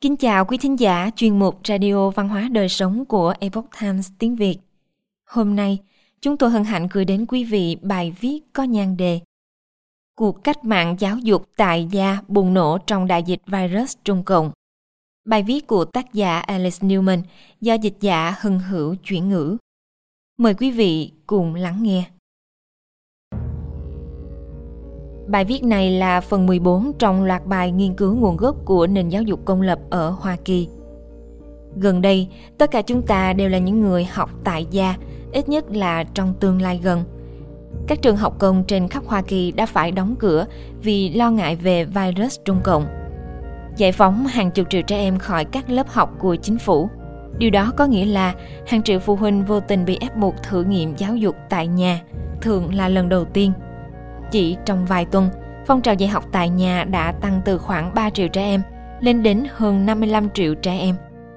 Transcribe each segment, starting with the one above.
Kính chào quý thính giả chuyên mục Radio Văn hóa Đời Sống của Epoch Times tiếng Việt. Hôm nay, chúng tôi hân hạnh gửi đến quý vị bài viết có nhan đề Cuộc cách mạng giáo dục tại gia bùng nổ trong đại dịch virus Trung Cộng. Bài viết của tác giả Alice Newman do dịch giả Hưng Hữu chuyển ngữ. Mời quý vị cùng lắng nghe. Bài viết này là phần 14 trong loạt bài nghiên cứu nguồn gốc của nền giáo dục công lập ở Hoa Kỳ. Gần đây, tất cả chúng ta đều là những người học tại gia, ít nhất là trong tương lai gần. Các trường học công trên khắp Hoa Kỳ đã phải đóng cửa vì lo ngại về virus Trung Cộng. Giải phóng hàng chục triệu trẻ em khỏi các lớp học của chính phủ. Điều đó có nghĩa là hàng triệu phụ huynh vô tình bị ép buộc thử nghiệm giáo dục tại nhà, thường là lần đầu tiên – chỉ trong vài tuần, phong trào dạy học tại nhà đã tăng từ khoảng 3 triệu trẻ em lên đến hơn 55 triệu trẻ em.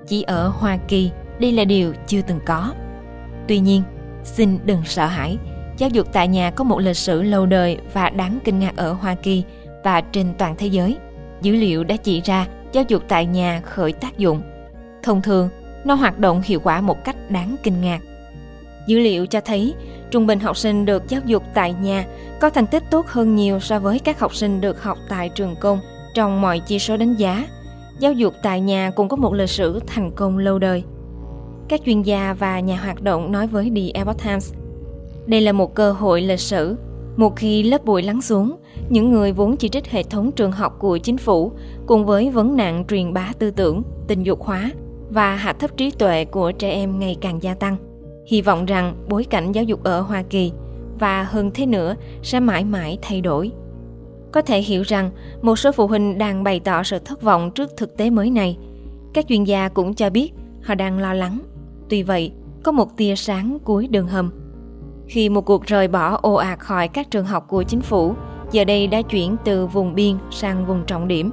Chỉ ở Hoa Kỳ, đây là điều chưa từng có. Tuy nhiên, xin đừng sợ hãi, giáo dục tại nhà có một lịch sử lâu đời và đáng kinh ngạc ở Hoa Kỳ và trên toàn thế giới. Dữ liệu đã chỉ ra giáo dục tại nhà khởi tác dụng. Thông thường, nó hoạt động hiệu quả một cách đáng kinh ngạc. Dữ liệu cho thấy trung bình học sinh được giáo dục tại nhà có thành tích tốt hơn nhiều so với các học sinh được học tại trường công trong mọi chỉ số đánh giá. Giáo dục tại nhà cũng có một lịch sử thành công lâu đời. Các chuyên gia và nhà hoạt động nói với The Epoch Times, đây là một cơ hội lịch sử. Một khi lớp bụi lắng xuống, những người vốn chỉ trích hệ thống trường học của chính phủ cùng với vấn nạn truyền bá tư tưởng, tình dục hóa và hạ thấp trí tuệ của trẻ em ngày càng gia tăng hy vọng rằng bối cảnh giáo dục ở Hoa Kỳ và hơn thế nữa sẽ mãi mãi thay đổi. Có thể hiểu rằng một số phụ huynh đang bày tỏ sự thất vọng trước thực tế mới này. Các chuyên gia cũng cho biết họ đang lo lắng. Tuy vậy, có một tia sáng cuối đường hầm. Khi một cuộc rời bỏ ồ ạt khỏi các trường học của chính phủ, giờ đây đã chuyển từ vùng biên sang vùng trọng điểm.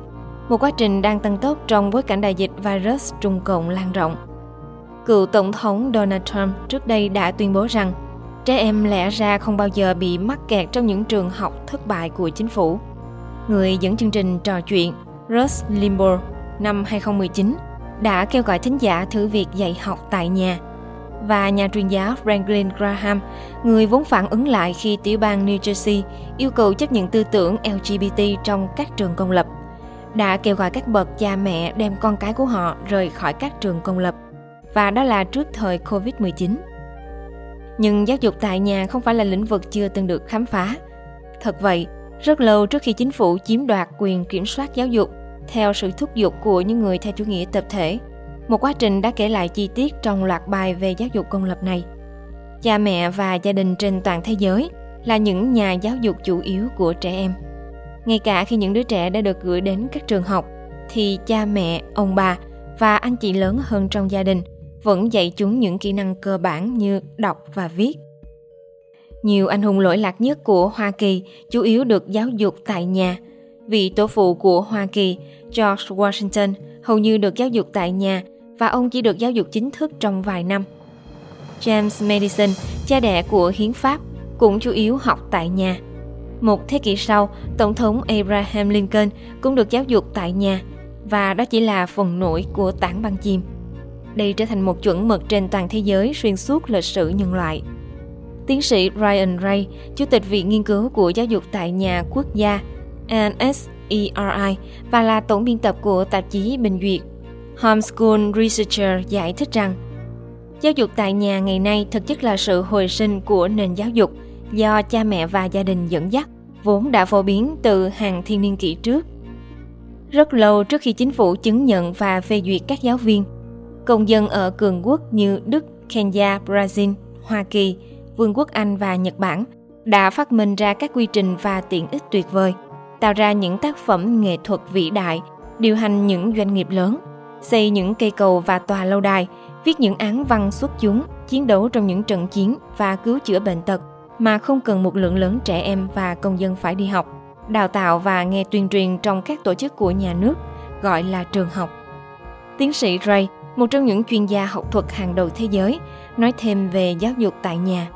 Một quá trình đang tăng tốc trong bối cảnh đại dịch virus Trung Cộng lan rộng. Cựu Tổng thống Donald Trump trước đây đã tuyên bố rằng trẻ em lẽ ra không bao giờ bị mắc kẹt trong những trường học thất bại của chính phủ. Người dẫn chương trình trò chuyện Russ Limbaugh năm 2019 đã kêu gọi thính giả thử việc dạy học tại nhà và nhà truyền giáo Franklin Graham, người vốn phản ứng lại khi tiểu bang New Jersey yêu cầu chấp nhận tư tưởng LGBT trong các trường công lập, đã kêu gọi các bậc cha mẹ đem con cái của họ rời khỏi các trường công lập và đó là trước thời Covid-19. Nhưng giáo dục tại nhà không phải là lĩnh vực chưa từng được khám phá. Thật vậy, rất lâu trước khi chính phủ chiếm đoạt quyền kiểm soát giáo dục theo sự thúc giục của những người theo chủ nghĩa tập thể, một quá trình đã kể lại chi tiết trong loạt bài về giáo dục công lập này. Cha mẹ và gia đình trên toàn thế giới là những nhà giáo dục chủ yếu của trẻ em. Ngay cả khi những đứa trẻ đã được gửi đến các trường học, thì cha mẹ, ông bà và anh chị lớn hơn trong gia đình vẫn dạy chúng những kỹ năng cơ bản như đọc và viết. Nhiều anh hùng lỗi lạc nhất của Hoa Kỳ chủ yếu được giáo dục tại nhà. Vị tổ phụ của Hoa Kỳ, George Washington, hầu như được giáo dục tại nhà và ông chỉ được giáo dục chính thức trong vài năm. James Madison, cha đẻ của hiến pháp, cũng chủ yếu học tại nhà. Một thế kỷ sau, Tổng thống Abraham Lincoln cũng được giáo dục tại nhà, và đó chỉ là phần nổi của tảng băng chim. Đây trở thành một chuẩn mực trên toàn thế giới xuyên suốt lịch sử nhân loại. Tiến sĩ Ryan Ray, Chủ tịch Viện Nghiên cứu của Giáo dục tại nhà quốc gia NSERI và là tổng biên tập của tạp chí Bình Duyệt Homeschool Researcher giải thích rằng Giáo dục tại nhà ngày nay thực chất là sự hồi sinh của nền giáo dục do cha mẹ và gia đình dẫn dắt, vốn đã phổ biến từ hàng thiên niên kỷ trước. Rất lâu trước khi chính phủ chứng nhận và phê duyệt các giáo viên, Công dân ở cường quốc như Đức, Kenya, Brazil, Hoa Kỳ, Vương quốc Anh và Nhật Bản đã phát minh ra các quy trình và tiện ích tuyệt vời, tạo ra những tác phẩm nghệ thuật vĩ đại, điều hành những doanh nghiệp lớn, xây những cây cầu và tòa lâu đài, viết những án văn xuất chúng, chiến đấu trong những trận chiến và cứu chữa bệnh tật mà không cần một lượng lớn trẻ em và công dân phải đi học, đào tạo và nghe tuyên truyền trong các tổ chức của nhà nước, gọi là trường học. Tiến sĩ Ray một trong những chuyên gia học thuật hàng đầu thế giới, nói thêm về giáo dục tại nhà.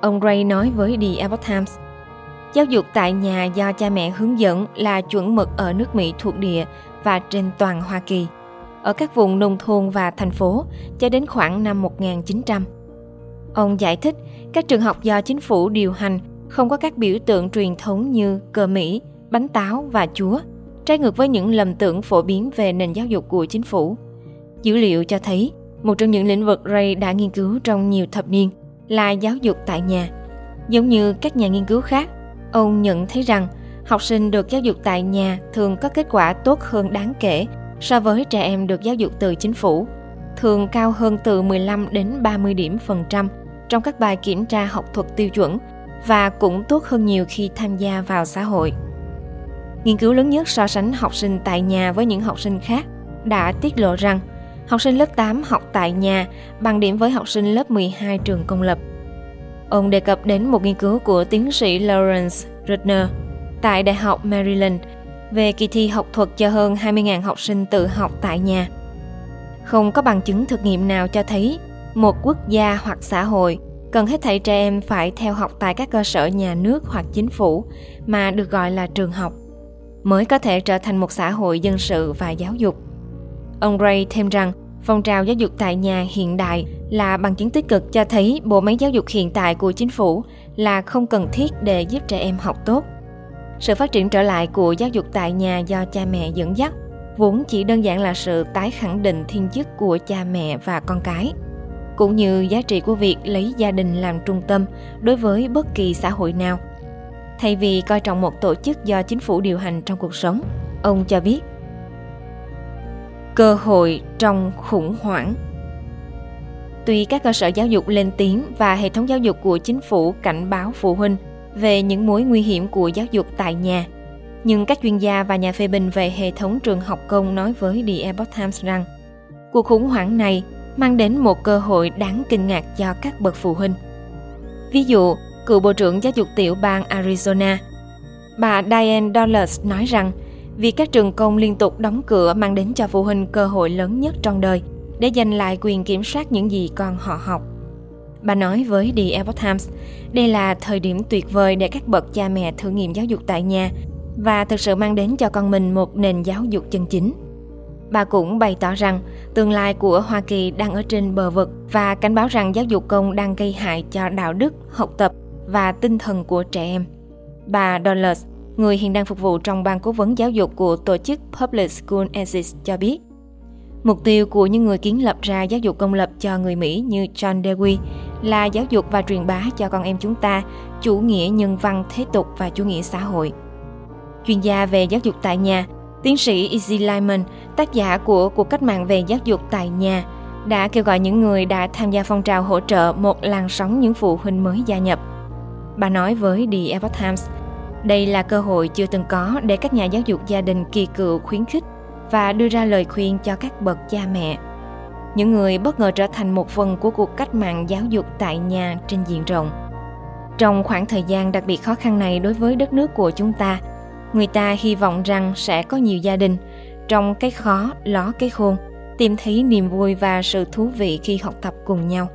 Ông Ray nói với The Epoch Times, Giáo dục tại nhà do cha mẹ hướng dẫn là chuẩn mực ở nước Mỹ thuộc địa và trên toàn Hoa Kỳ. ở các vùng nông thôn và thành phố cho đến khoảng năm 1900. Ông giải thích các trường học do chính phủ điều hành không có các biểu tượng truyền thống như cờ Mỹ, bánh táo và chúa, trái ngược với những lầm tưởng phổ biến về nền giáo dục của chính phủ. Dữ liệu cho thấy một trong những lĩnh vực Ray đã nghiên cứu trong nhiều thập niên là giáo dục tại nhà. Giống như các nhà nghiên cứu khác, ông nhận thấy rằng học sinh được giáo dục tại nhà thường có kết quả tốt hơn đáng kể so với trẻ em được giáo dục từ chính phủ, thường cao hơn từ 15 đến 30 điểm phần trăm trong các bài kiểm tra học thuật tiêu chuẩn và cũng tốt hơn nhiều khi tham gia vào xã hội. Nghiên cứu lớn nhất so sánh học sinh tại nhà với những học sinh khác đã tiết lộ rằng học sinh lớp 8 học tại nhà, bằng điểm với học sinh lớp 12 trường công lập. Ông đề cập đến một nghiên cứu của tiến sĩ Lawrence Rudner tại Đại học Maryland về kỳ thi học thuật cho hơn 20.000 học sinh tự học tại nhà. Không có bằng chứng thực nghiệm nào cho thấy một quốc gia hoặc xã hội cần hết thảy trẻ em phải theo học tại các cơ sở nhà nước hoặc chính phủ mà được gọi là trường học mới có thể trở thành một xã hội dân sự và giáo dục. Ông Ray thêm rằng, phong trào giáo dục tại nhà hiện đại là bằng chứng tích cực cho thấy bộ máy giáo dục hiện tại của chính phủ là không cần thiết để giúp trẻ em học tốt. Sự phát triển trở lại của giáo dục tại nhà do cha mẹ dẫn dắt vốn chỉ đơn giản là sự tái khẳng định thiên chức của cha mẹ và con cái, cũng như giá trị của việc lấy gia đình làm trung tâm đối với bất kỳ xã hội nào thay vì coi trọng một tổ chức do chính phủ điều hành trong cuộc sống, ông cho biết cơ hội trong khủng hoảng tuy các cơ sở giáo dục lên tiếng và hệ thống giáo dục của chính phủ cảnh báo phụ huynh về những mối nguy hiểm của giáo dục tại nhà nhưng các chuyên gia và nhà phê bình về hệ thống trường học công nói với The Epoch Times rằng cuộc khủng hoảng này mang đến một cơ hội đáng kinh ngạc cho các bậc phụ huynh. Ví dụ, cựu Bộ trưởng Giáo dục tiểu bang Arizona, bà Diane Dollars nói rằng việc các trường công liên tục đóng cửa mang đến cho phụ huynh cơ hội lớn nhất trong đời để giành lại quyền kiểm soát những gì con họ học. Bà nói với The Epoch Times, đây là thời điểm tuyệt vời để các bậc cha mẹ thử nghiệm giáo dục tại nhà và thực sự mang đến cho con mình một nền giáo dục chân chính. Bà cũng bày tỏ rằng tương lai của Hoa Kỳ đang ở trên bờ vực và cảnh báo rằng giáo dục công đang gây hại cho đạo đức, học tập và tinh thần của trẻ em. Bà Dollars, người hiện đang phục vụ trong ban cố vấn giáo dục của tổ chức Public School Assist cho biết, Mục tiêu của những người kiến lập ra giáo dục công lập cho người Mỹ như John Dewey là giáo dục và truyền bá cho con em chúng ta chủ nghĩa nhân văn thế tục và chủ nghĩa xã hội. Chuyên gia về giáo dục tại nhà Tiến sĩ Izzy Lyman, tác giả của cuộc cách mạng về giáo dục tại nhà, đã kêu gọi những người đã tham gia phong trào hỗ trợ một làn sóng những phụ huynh mới gia nhập. Bà nói với The Epoch Times, đây là cơ hội chưa từng có để các nhà giáo dục gia đình kỳ cựu khuyến khích và đưa ra lời khuyên cho các bậc cha mẹ. Những người bất ngờ trở thành một phần của cuộc cách mạng giáo dục tại nhà trên diện rộng. Trong khoảng thời gian đặc biệt khó khăn này đối với đất nước của chúng ta, người ta hy vọng rằng sẽ có nhiều gia đình trong cái khó ló cái khôn tìm thấy niềm vui và sự thú vị khi học tập cùng nhau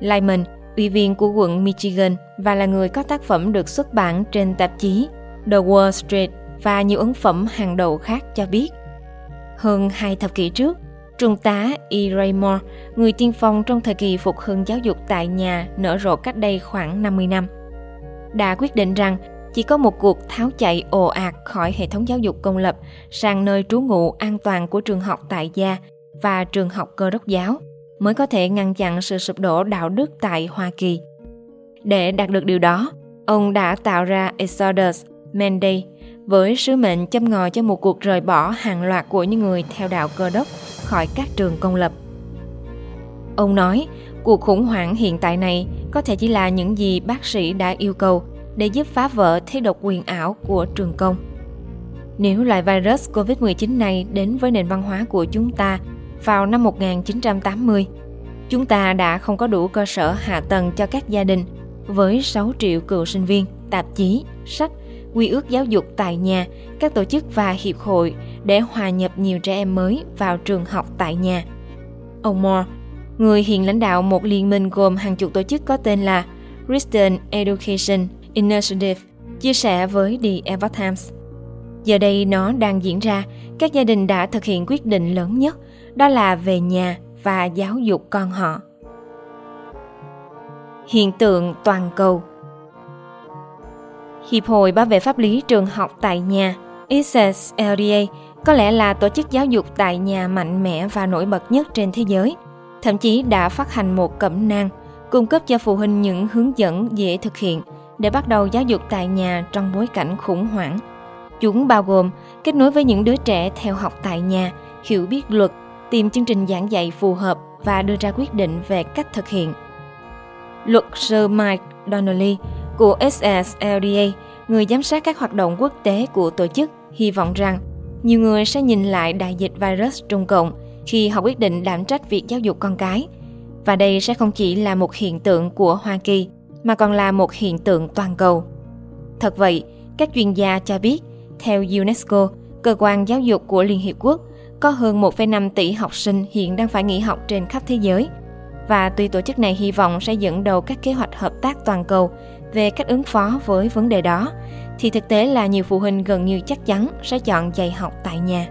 Lyman, ủy viên của quận Michigan và là người có tác phẩm được xuất bản trên tạp chí The Wall Street và nhiều ấn phẩm hàng đầu khác cho biết. Hơn hai thập kỷ trước, Trung tá E. Raymore, người tiên phong trong thời kỳ phục hưng giáo dục tại nhà nở rộ cách đây khoảng 50 năm, đã quyết định rằng chỉ có một cuộc tháo chạy ồ ạt khỏi hệ thống giáo dục công lập sang nơi trú ngụ an toàn của trường học tại gia và trường học cơ đốc giáo mới có thể ngăn chặn sự sụp đổ đạo đức tại Hoa Kỳ. Để đạt được điều đó, ông đã tạo ra Exodus Mandate với sứ mệnh châm ngòi cho một cuộc rời bỏ hàng loạt của những người theo đạo cơ đốc khỏi các trường công lập. Ông nói, cuộc khủng hoảng hiện tại này có thể chỉ là những gì bác sĩ đã yêu cầu để giúp phá vỡ thế độc quyền ảo của trường công. Nếu loại virus COVID-19 này đến với nền văn hóa của chúng ta vào năm 1980, chúng ta đã không có đủ cơ sở hạ tầng cho các gia đình với 6 triệu cựu sinh viên, tạp chí, sách, quy ước giáo dục tại nhà, các tổ chức và hiệp hội để hòa nhập nhiều trẻ em mới vào trường học tại nhà. Ông Moore, người hiện lãnh đạo một liên minh gồm hàng chục tổ chức có tên là Christian Education Initiative chia sẻ với The Epoch Times. Giờ đây nó đang diễn ra, các gia đình đã thực hiện quyết định lớn nhất, đó là về nhà và giáo dục con họ. Hiện tượng toàn cầu Hiệp hội Bảo vệ pháp lý trường học tại nhà ISSLDA có lẽ là tổ chức giáo dục tại nhà mạnh mẽ và nổi bật nhất trên thế giới. Thậm chí đã phát hành một cẩm nang cung cấp cho phụ huynh những hướng dẫn dễ thực hiện để bắt đầu giáo dục tại nhà trong bối cảnh khủng hoảng. Chúng bao gồm kết nối với những đứa trẻ theo học tại nhà, hiểu biết luật, tìm chương trình giảng dạy phù hợp và đưa ra quyết định về cách thực hiện. Luật sư Mike Donnelly của SSLDA, người giám sát các hoạt động quốc tế của tổ chức, hy vọng rằng nhiều người sẽ nhìn lại đại dịch virus Trung Cộng khi họ quyết định đảm trách việc giáo dục con cái. Và đây sẽ không chỉ là một hiện tượng của Hoa Kỳ, mà còn là một hiện tượng toàn cầu. Thật vậy, các chuyên gia cho biết, theo UNESCO, cơ quan giáo dục của Liên Hiệp Quốc, có hơn 1,5 tỷ học sinh hiện đang phải nghỉ học trên khắp thế giới. Và tuy tổ chức này hy vọng sẽ dẫn đầu các kế hoạch hợp tác toàn cầu về cách ứng phó với vấn đề đó, thì thực tế là nhiều phụ huynh gần như chắc chắn sẽ chọn dạy học tại nhà.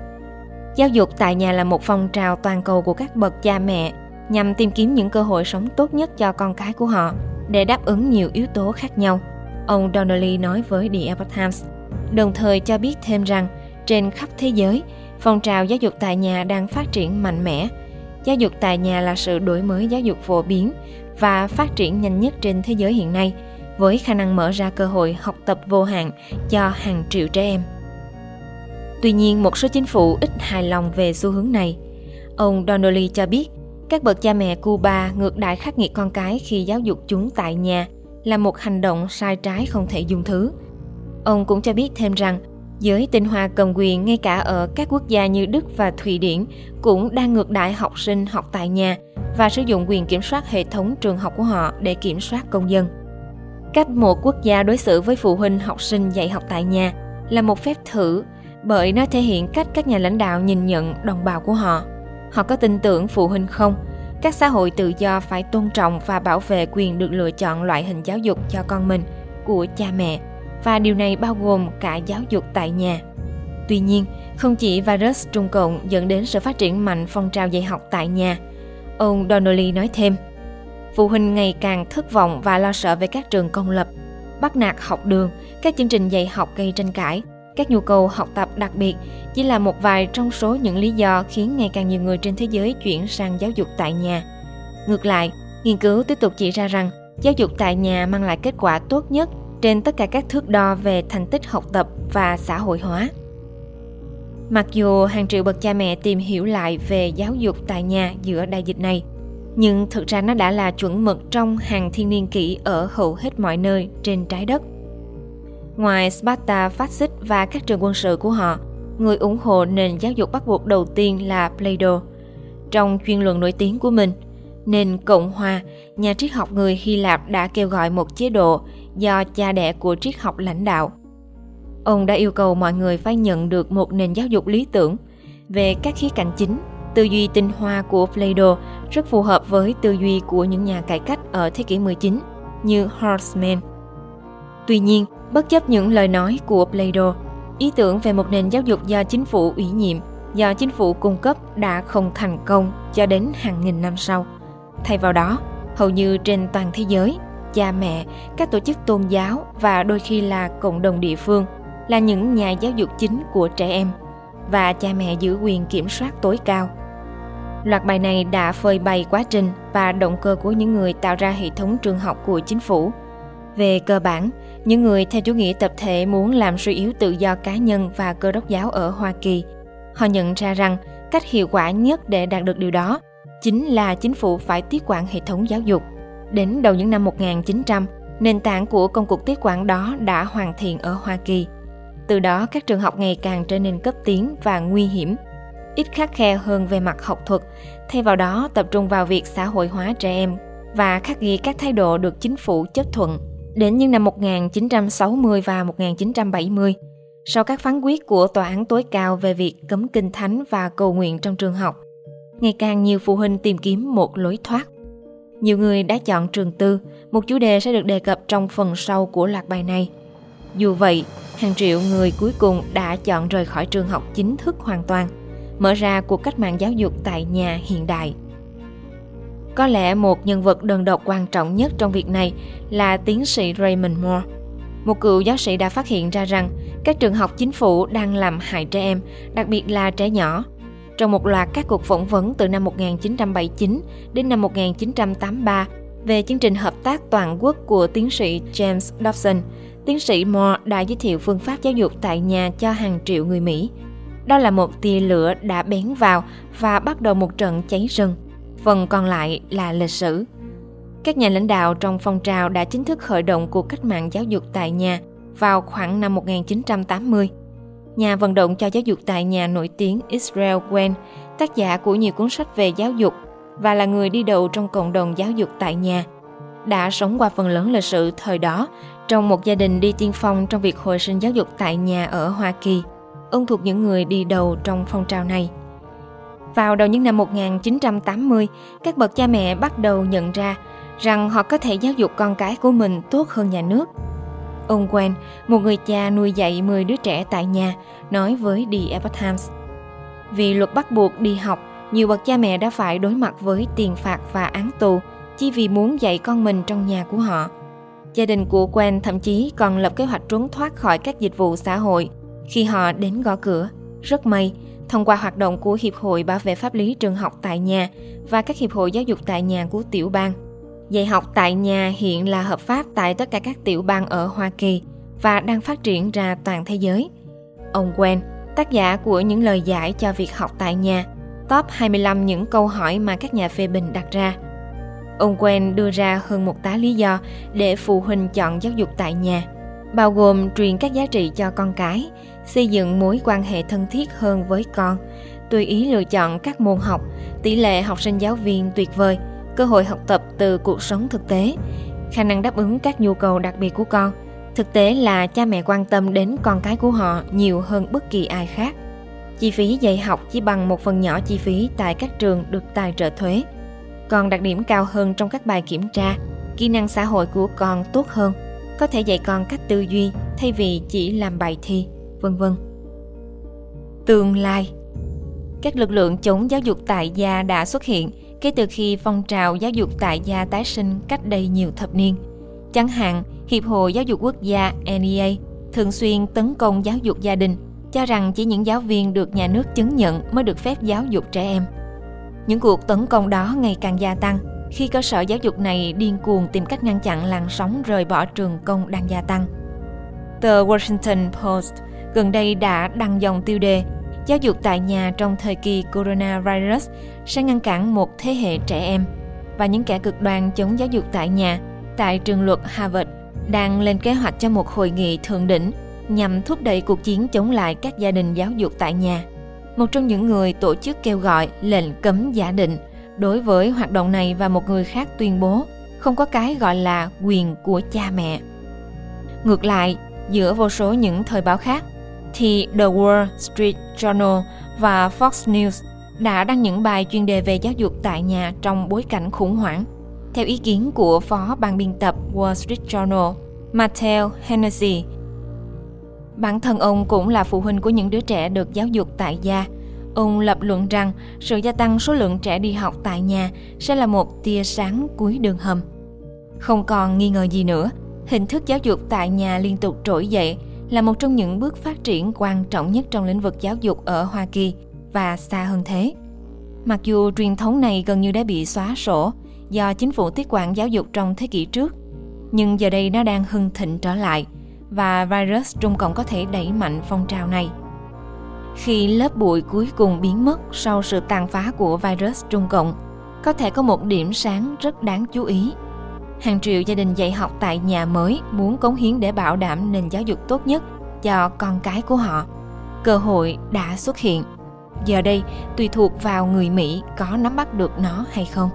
Giáo dục tại nhà là một phong trào toàn cầu của các bậc cha mẹ nhằm tìm kiếm những cơ hội sống tốt nhất cho con cái của họ để đáp ứng nhiều yếu tố khác nhau. Ông Donnelly nói với The Epoch Times, đồng thời cho biết thêm rằng trên khắp thế giới, phong trào giáo dục tại nhà đang phát triển mạnh mẽ. Giáo dục tại nhà là sự đổi mới giáo dục phổ biến và phát triển nhanh nhất trên thế giới hiện nay – với khả năng mở ra cơ hội học tập vô hạn cho hàng triệu trẻ em. Tuy nhiên, một số chính phủ ít hài lòng về xu hướng này. Ông Donnelly cho biết, các bậc cha mẹ Cuba ngược đại khắc nghiệt con cái khi giáo dục chúng tại nhà là một hành động sai trái không thể dung thứ. Ông cũng cho biết thêm rằng, giới tinh hoa cầm quyền ngay cả ở các quốc gia như Đức và Thụy Điển cũng đang ngược đại học sinh học tại nhà và sử dụng quyền kiểm soát hệ thống trường học của họ để kiểm soát công dân. Cách một quốc gia đối xử với phụ huynh học sinh dạy học tại nhà là một phép thử bởi nó thể hiện cách các nhà lãnh đạo nhìn nhận đồng bào của họ. Họ có tin tưởng phụ huynh không? Các xã hội tự do phải tôn trọng và bảo vệ quyền được lựa chọn loại hình giáo dục cho con mình của cha mẹ và điều này bao gồm cả giáo dục tại nhà. Tuy nhiên, không chỉ virus Trung Cộng dẫn đến sự phát triển mạnh phong trào dạy học tại nhà. Ông Donnelly nói thêm, phụ huynh ngày càng thất vọng và lo sợ về các trường công lập, bắt nạt học đường, các chương trình dạy học gây tranh cãi, các nhu cầu học tập đặc biệt chỉ là một vài trong số những lý do khiến ngày càng nhiều người trên thế giới chuyển sang giáo dục tại nhà. Ngược lại, nghiên cứu tiếp tục chỉ ra rằng giáo dục tại nhà mang lại kết quả tốt nhất trên tất cả các thước đo về thành tích học tập và xã hội hóa. Mặc dù hàng triệu bậc cha mẹ tìm hiểu lại về giáo dục tại nhà giữa đại dịch này, nhưng thực ra nó đã là chuẩn mực trong hàng thiên niên kỷ ở hầu hết mọi nơi trên trái đất. Ngoài Sparta phát xít và các trường quân sự của họ, người ủng hộ nền giáo dục bắt buộc đầu tiên là Plato. Trong chuyên luận nổi tiếng của mình, nền Cộng Hòa, nhà triết học người Hy Lạp đã kêu gọi một chế độ do cha đẻ của triết học lãnh đạo. Ông đã yêu cầu mọi người phải nhận được một nền giáo dục lý tưởng về các khía cạnh chính Tư duy tinh hoa của Plato rất phù hợp với tư duy của những nhà cải cách ở thế kỷ 19 như Horstmann. Tuy nhiên, bất chấp những lời nói của Plato, ý tưởng về một nền giáo dục do chính phủ ủy nhiệm, do chính phủ cung cấp đã không thành công cho đến hàng nghìn năm sau. Thay vào đó, hầu như trên toàn thế giới, cha mẹ, các tổ chức tôn giáo và đôi khi là cộng đồng địa phương là những nhà giáo dục chính của trẻ em và cha mẹ giữ quyền kiểm soát tối cao Loạt bài này đã phơi bày quá trình và động cơ của những người tạo ra hệ thống trường học của chính phủ. Về cơ bản, những người theo chủ nghĩa tập thể muốn làm suy yếu tự do cá nhân và cơ đốc giáo ở Hoa Kỳ. Họ nhận ra rằng cách hiệu quả nhất để đạt được điều đó chính là chính phủ phải tiếp quản hệ thống giáo dục. Đến đầu những năm 1900, nền tảng của công cuộc tiếp quản đó đã hoàn thiện ở Hoa Kỳ. Từ đó các trường học ngày càng trở nên cấp tiến và nguy hiểm ít khắc khe hơn về mặt học thuật, thay vào đó tập trung vào việc xã hội hóa trẻ em và khắc ghi các thái độ được chính phủ chấp thuận. Đến những năm 1960 và 1970, sau các phán quyết của Tòa án tối cao về việc cấm kinh thánh và cầu nguyện trong trường học, ngày càng nhiều phụ huynh tìm kiếm một lối thoát. Nhiều người đã chọn trường tư, một chủ đề sẽ được đề cập trong phần sau của loạt bài này. Dù vậy, hàng triệu người cuối cùng đã chọn rời khỏi trường học chính thức hoàn toàn, mở ra cuộc cách mạng giáo dục tại nhà hiện đại. Có lẽ một nhân vật đơn độc quan trọng nhất trong việc này là tiến sĩ Raymond Moore. Một cựu giáo sĩ đã phát hiện ra rằng các trường học chính phủ đang làm hại trẻ em, đặc biệt là trẻ nhỏ. Trong một loạt các cuộc phỏng vấn từ năm 1979 đến năm 1983 về chương trình hợp tác toàn quốc của tiến sĩ James Dobson, tiến sĩ Moore đã giới thiệu phương pháp giáo dục tại nhà cho hàng triệu người Mỹ. Đó là một tia lửa đã bén vào và bắt đầu một trận cháy rừng. Phần còn lại là lịch sử. Các nhà lãnh đạo trong phong trào đã chính thức khởi động cuộc cách mạng giáo dục tại nhà vào khoảng năm 1980. Nhà vận động cho giáo dục tại nhà nổi tiếng Israel Gwen, tác giả của nhiều cuốn sách về giáo dục và là người đi đầu trong cộng đồng giáo dục tại nhà, đã sống qua phần lớn lịch sử thời đó trong một gia đình đi tiên phong trong việc hồi sinh giáo dục tại nhà ở Hoa Kỳ. Ông thuộc những người đi đầu trong phong trào này. Vào đầu những năm 1980, các bậc cha mẹ bắt đầu nhận ra rằng họ có thể giáo dục con cái của mình tốt hơn nhà nước. Ông Quen, một người cha nuôi dạy 10 đứa trẻ tại nhà, nói với The Epoch Times. Vì luật bắt buộc đi học, nhiều bậc cha mẹ đã phải đối mặt với tiền phạt và án tù chỉ vì muốn dạy con mình trong nhà của họ. Gia đình của Quen thậm chí còn lập kế hoạch trốn thoát khỏi các dịch vụ xã hội khi họ đến gõ cửa. Rất may, thông qua hoạt động của Hiệp hội Bảo vệ Pháp lý Trường học tại nhà và các hiệp hội giáo dục tại nhà của tiểu bang. Dạy học tại nhà hiện là hợp pháp tại tất cả các tiểu bang ở Hoa Kỳ và đang phát triển ra toàn thế giới. Ông Quen, tác giả của những lời giải cho việc học tại nhà, top 25 những câu hỏi mà các nhà phê bình đặt ra. Ông Quen đưa ra hơn một tá lý do để phụ huynh chọn giáo dục tại nhà, bao gồm truyền các giá trị cho con cái, xây dựng mối quan hệ thân thiết hơn với con, tùy ý lựa chọn các môn học, tỷ lệ học sinh giáo viên tuyệt vời, cơ hội học tập từ cuộc sống thực tế, khả năng đáp ứng các nhu cầu đặc biệt của con. Thực tế là cha mẹ quan tâm đến con cái của họ nhiều hơn bất kỳ ai khác. Chi phí dạy học chỉ bằng một phần nhỏ chi phí tại các trường được tài trợ thuế. Còn đặc điểm cao hơn trong các bài kiểm tra, kỹ năng xã hội của con tốt hơn, có thể dạy con cách tư duy thay vì chỉ làm bài thi vân vân. Tương lai Các lực lượng chống giáo dục tại gia đã xuất hiện kể từ khi phong trào giáo dục tại gia tái sinh cách đây nhiều thập niên. Chẳng hạn, Hiệp hội Giáo dục Quốc gia NEA thường xuyên tấn công giáo dục gia đình, cho rằng chỉ những giáo viên được nhà nước chứng nhận mới được phép giáo dục trẻ em. Những cuộc tấn công đó ngày càng gia tăng khi cơ sở giáo dục này điên cuồng tìm cách ngăn chặn làn sóng rời bỏ trường công đang gia tăng. Tờ Washington Post gần đây đã đăng dòng tiêu đề Giáo dục tại nhà trong thời kỳ coronavirus sẽ ngăn cản một thế hệ trẻ em và những kẻ cực đoan chống giáo dục tại nhà tại trường luật Harvard đang lên kế hoạch cho một hội nghị thượng đỉnh nhằm thúc đẩy cuộc chiến chống lại các gia đình giáo dục tại nhà. Một trong những người tổ chức kêu gọi lệnh cấm giả định đối với hoạt động này và một người khác tuyên bố không có cái gọi là quyền của cha mẹ. Ngược lại, giữa vô số những thời báo khác, thì The Wall Street Journal và Fox News đã đăng những bài chuyên đề về giáo dục tại nhà trong bối cảnh khủng hoảng. Theo ý kiến của phó ban biên tập Wall Street Journal, Mattel Hennessy, bản thân ông cũng là phụ huynh của những đứa trẻ được giáo dục tại gia. Ông lập luận rằng sự gia tăng số lượng trẻ đi học tại nhà sẽ là một tia sáng cuối đường hầm. Không còn nghi ngờ gì nữa, hình thức giáo dục tại nhà liên tục trỗi dậy là một trong những bước phát triển quan trọng nhất trong lĩnh vực giáo dục ở Hoa Kỳ và xa hơn thế. Mặc dù truyền thống này gần như đã bị xóa sổ do chính phủ tiết quản giáo dục trong thế kỷ trước, nhưng giờ đây nó đang hưng thịnh trở lại và virus Trung Cộng có thể đẩy mạnh phong trào này. Khi lớp bụi cuối cùng biến mất sau sự tàn phá của virus Trung Cộng, có thể có một điểm sáng rất đáng chú ý hàng triệu gia đình dạy học tại nhà mới muốn cống hiến để bảo đảm nền giáo dục tốt nhất cho con cái của họ. Cơ hội đã xuất hiện. Giờ đây, tùy thuộc vào người Mỹ có nắm bắt được nó hay không.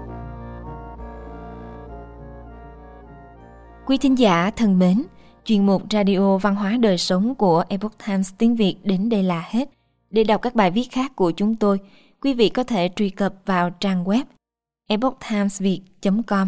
Quý thính giả thân mến, chuyên mục Radio Văn hóa Đời Sống của Epoch Times tiếng Việt đến đây là hết. Để đọc các bài viết khác của chúng tôi, quý vị có thể truy cập vào trang web epochtimesviet.com